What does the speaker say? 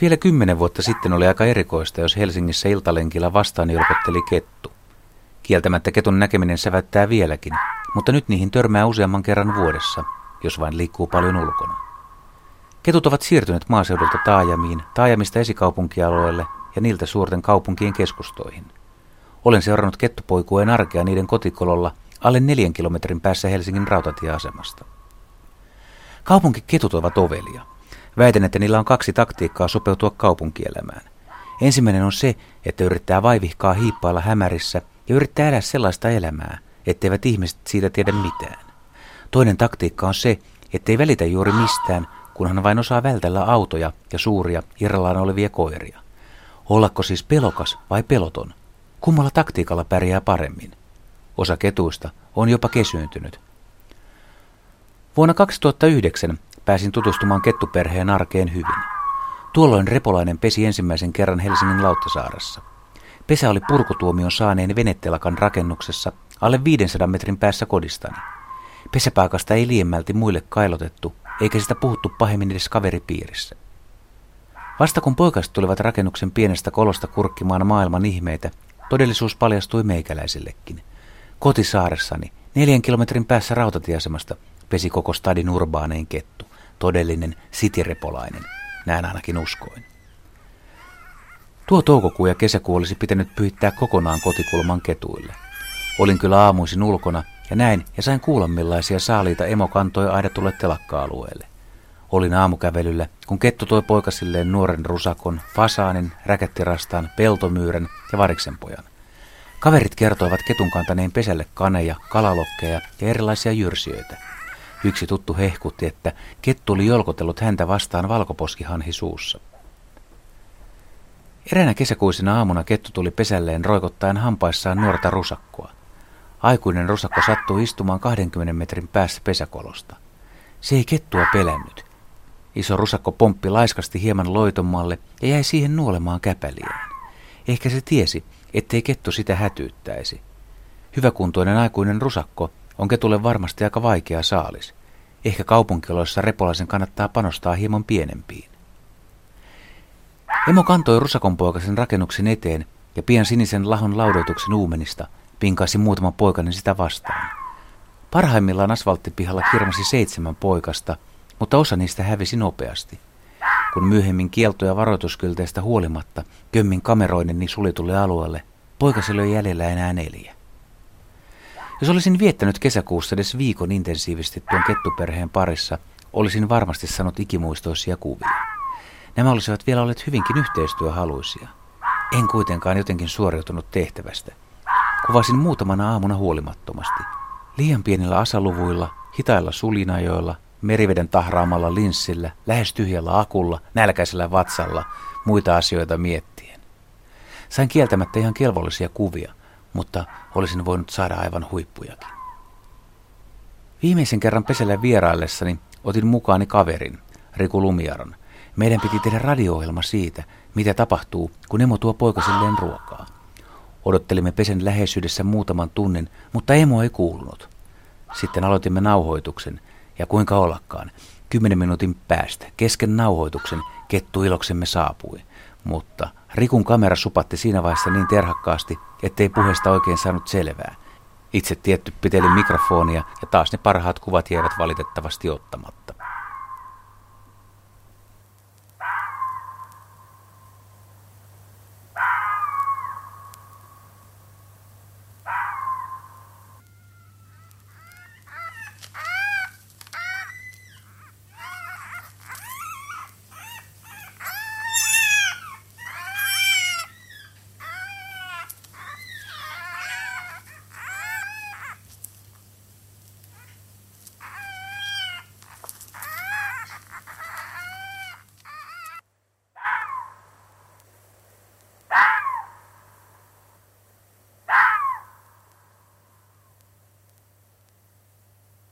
Vielä kymmenen vuotta sitten oli aika erikoista, jos Helsingissä iltalenkillä vastaan jolkotteli kettu. Kieltämättä ketun näkeminen sävättää vieläkin, mutta nyt niihin törmää useamman kerran vuodessa, jos vain liikkuu paljon ulkona. Ketut ovat siirtyneet maaseudulta taajamiin, taajamista esikaupunkialueelle ja niiltä suurten kaupunkien keskustoihin. Olen seurannut kettupoikueen arkea niiden kotikololla alle neljän kilometrin päässä Helsingin rautatieasemasta. Kaupunkiketut ovat ovelia. Väitän, että niillä on kaksi taktiikkaa sopeutua kaupunkielämään. Ensimmäinen on se, että yrittää vaivihkaa hiippailla hämärissä ja yrittää elää sellaista elämää, etteivät ihmiset siitä tiedä mitään. Toinen taktiikka on se, ettei välitä juuri mistään, kunhan vain osaa vältellä autoja ja suuria irrallaan olevia koiria. Ollako siis pelokas vai peloton? Kummalla taktiikalla pärjää paremmin? Osa ketuista on jopa kesyyntynyt. Vuonna 2009 pääsin tutustumaan kettuperheen arkeen hyvin. Tuolloin Repolainen pesi ensimmäisen kerran Helsingin Lauttasaarassa. Pesä oli purkutuomion saaneen venettelakan rakennuksessa alle 500 metrin päässä kodistani. Pesäpaikasta ei liemmälti muille kailotettu, eikä sitä puhuttu pahemmin edes kaveripiirissä. Vasta kun poikaset tulivat rakennuksen pienestä kolosta kurkkimaan maailman ihmeitä, todellisuus paljastui meikäläisillekin. Kotisaaressani, neljän kilometrin päässä rautatieasemasta, pesi koko stadin urbaanein kettu, todellinen sitirepolainen, näin ainakin uskoin. Tuo toukokuu ja kesäkuu olisi pitänyt pyhittää kokonaan kotikulman ketuille. Olin kyllä aamuisin ulkona ja näin ja sain kuulla millaisia saaliita emo kantoi aidatulle telakka-alueelle. Olin aamukävelyllä, kun kettu toi poikasilleen nuoren rusakon, fasaanin, räkättirastaan, peltomyyrän ja variksenpojan. Kaverit kertoivat ketun kantaneen pesälle kaneja, kalalokkeja ja erilaisia jyrsijöitä. Yksi tuttu hehkutti, että kettu oli jolkotellut häntä vastaan valkoposkihanhi suussa. Eräänä kesäkuisena aamuna kettu tuli pesälleen roikottaen hampaissaan nuorta rusakkoa. Aikuinen rusakko sattui istumaan 20 metrin päässä pesäkolosta. Se ei kettua pelännyt. Iso rusakko pomppi laiskasti hieman loitommalle ja jäi siihen nuolemaan käpäliään. Ehkä se tiesi, ettei kettu sitä hätyyttäisi. Hyväkuntoinen aikuinen rusakko on ketulle varmasti aika vaikea saalis. Ehkä kaupunkioloissa repolaisen kannattaa panostaa hieman pienempiin. Emo kantoi rusakonpoikasen rakennuksen eteen ja pian sinisen lahon laudoituksen uumenista pinkasi muutama poikainen sitä vastaan. Parhaimmillaan asfalttipihalla kirmasi seitsemän poikasta, mutta osa niistä hävisi nopeasti. Kun myöhemmin kielto- ja varoituskylteistä huolimatta kömmin kameroinen niin sulitulle alueelle, poikasilla oli jäljellä enää neljä. Jos olisin viettänyt kesäkuussa edes viikon intensiivisesti tuon kettuperheen parissa, olisin varmasti saanut ikimuistoisia kuvia. Nämä olisivat vielä olleet hyvinkin yhteistyöhaluisia. En kuitenkaan jotenkin suoriutunut tehtävästä. Kuvasin muutamana aamuna huolimattomasti. Liian pienillä asaluvuilla, hitailla sulinajoilla, meriveden tahraamalla linssillä, lähes tyhjällä akulla, nälkäisellä vatsalla, muita asioita miettien. Sain kieltämättä ihan kelvollisia kuvia, mutta olisin voinut saada aivan huippujakin. Viimeisen kerran pesällä vieraillessani otin mukaani kaverin, Riku Lumiaron. Meidän piti tehdä radio-ohjelma siitä, mitä tapahtuu, kun emo tuo poikasilleen ruokaa. Odottelimme pesen läheisyydessä muutaman tunnin, mutta emo ei kuulunut. Sitten aloitimme nauhoituksen, ja kuinka ollakaan, kymmenen minuutin päästä, kesken nauhoituksen, kettu iloksemme saapui. Mutta Rikun kamera supatti siinä vaiheessa niin terhakkaasti, ettei puheesta oikein saanut selvää. Itse tietty piteli mikrofonia ja taas ne parhaat kuvat jäivät valitettavasti ottamatta.